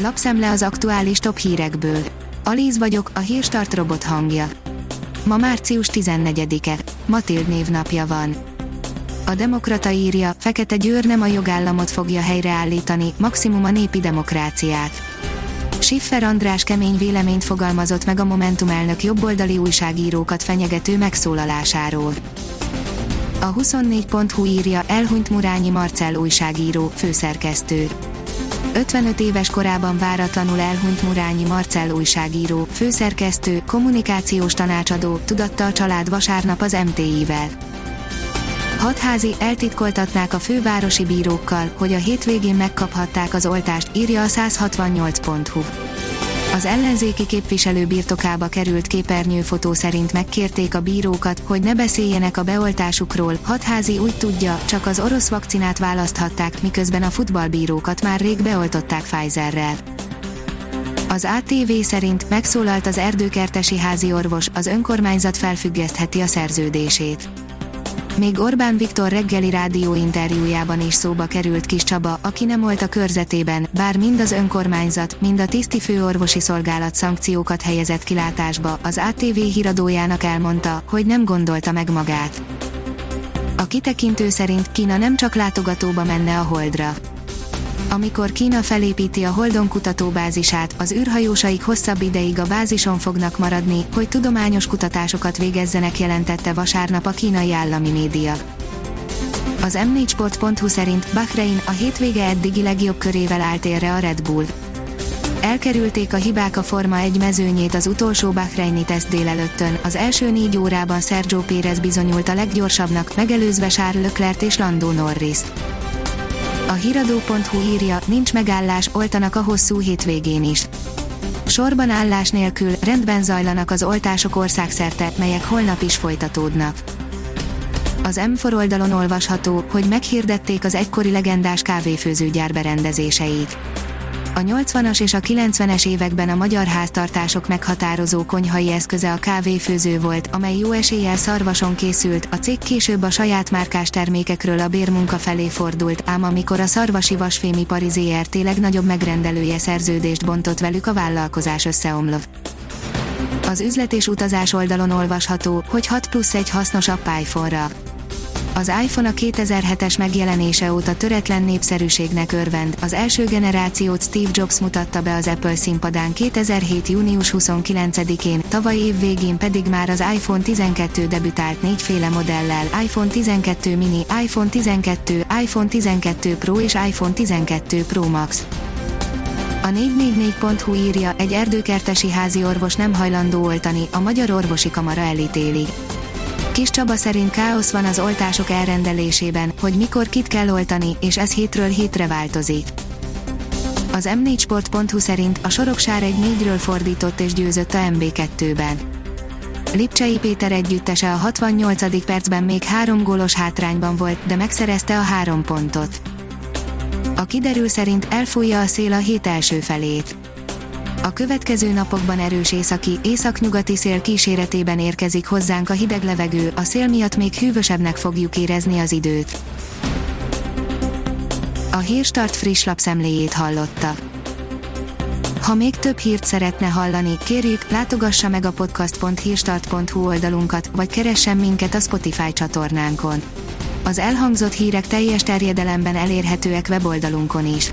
Lapszemle az aktuális top hírekből. Alíz vagyok, a hírstart robot hangja. Ma március 14-e. Matild névnapja van. A Demokrata írja, Fekete Győr nem a jogállamot fogja helyreállítani, maximum a népi demokráciát. Schiffer András kemény véleményt fogalmazott meg a Momentum elnök jobboldali újságírókat fenyegető megszólalásáról. A 24.hu írja, elhunyt Murányi Marcell újságíró, főszerkesztő. 55 éves korában váratlanul elhunyt Murányi Marcell újságíró, főszerkesztő, kommunikációs tanácsadó, tudatta a család vasárnap az MTI-vel. Hatházi eltitkoltatnák a fővárosi bírókkal, hogy a hétvégén megkaphatták az oltást, írja a 168.hu. Az ellenzéki képviselő birtokába került képernyőfotó szerint megkérték a bírókat, hogy ne beszéljenek a beoltásukról, hatházi úgy tudja, csak az orosz vakcinát választhatták, miközben a futballbírókat már rég beoltották Pfizerrel. Az ATV szerint megszólalt az erdőkertesi házi orvos, az önkormányzat felfüggesztheti a szerződését még Orbán Viktor reggeli rádió interjújában is szóba került Kis Csaba, aki nem volt a körzetében, bár mind az önkormányzat, mind a tiszti főorvosi szolgálat szankciókat helyezett kilátásba, az ATV híradójának elmondta, hogy nem gondolta meg magát. A kitekintő szerint Kína nem csak látogatóba menne a Holdra amikor Kína felépíti a Holdon kutatóbázisát, az űrhajósaik hosszabb ideig a bázison fognak maradni, hogy tudományos kutatásokat végezzenek jelentette vasárnap a kínai állami média. Az m4sport.hu szerint Bahrein a hétvége eddigi legjobb körével állt érre a Red Bull. Elkerülték a hibák a Forma 1 mezőnyét az utolsó Bahreini teszt délelőttön, az első négy órában Sergio Pérez bizonyult a leggyorsabbnak, megelőzve Charles Leclerc és Lando Norris. A hiradó.hu írja, nincs megállás, oltanak a hosszú hétvégén is. Sorban állás nélkül, rendben zajlanak az oltások országszerte, melyek holnap is folytatódnak. Az M4 oldalon olvasható, hogy meghirdették az egykori legendás kávéfőzőgyár berendezéseit a 80-as és a 90-es években a magyar háztartások meghatározó konyhai eszköze a kávéfőző volt, amely jó eséllyel szarvason készült, a cég később a saját márkás termékekről a bérmunka felé fordult, ám amikor a szarvasi vasfémipari ZRT legnagyobb megrendelője szerződést bontott velük a vállalkozás összeomlott. Az üzlet és utazás oldalon olvasható, hogy 6 plusz egy hasznos app iPhone-ra az iPhone a 2007-es megjelenése óta töretlen népszerűségnek örvend, az első generációt Steve Jobs mutatta be az Apple színpadán 2007. június 29-én, tavaly év végén pedig már az iPhone 12 debütált négyféle modellel, iPhone 12 mini, iPhone 12, iPhone 12 Pro és iPhone 12 Pro Max. A 444.hu írja, egy erdőkertesi házi orvos nem hajlandó oltani, a Magyar Orvosi Kamara elítéli. Kis Csaba szerint káosz van az oltások elrendelésében, hogy mikor kit kell oltani, és ez hétről hétre változik. Az m4sport.hu szerint a Soroksár egy négyről fordított és győzött a MB2-ben. Lipcsei Péter együttese a 68. percben még három gólos hátrányban volt, de megszerezte a három pontot. A kiderül szerint elfújja a szél a hét első felét. A következő napokban erős északi, északnyugati szél kíséretében érkezik hozzánk a hideg levegő, a szél miatt még hűvösebbnek fogjuk érezni az időt. A Hírstart friss lapszemléjét hallotta. Ha még több hírt szeretne hallani, kérjük, látogassa meg a podcast.hírstart.hu oldalunkat, vagy keressen minket a Spotify csatornánkon. Az elhangzott hírek teljes terjedelemben elérhetőek weboldalunkon is.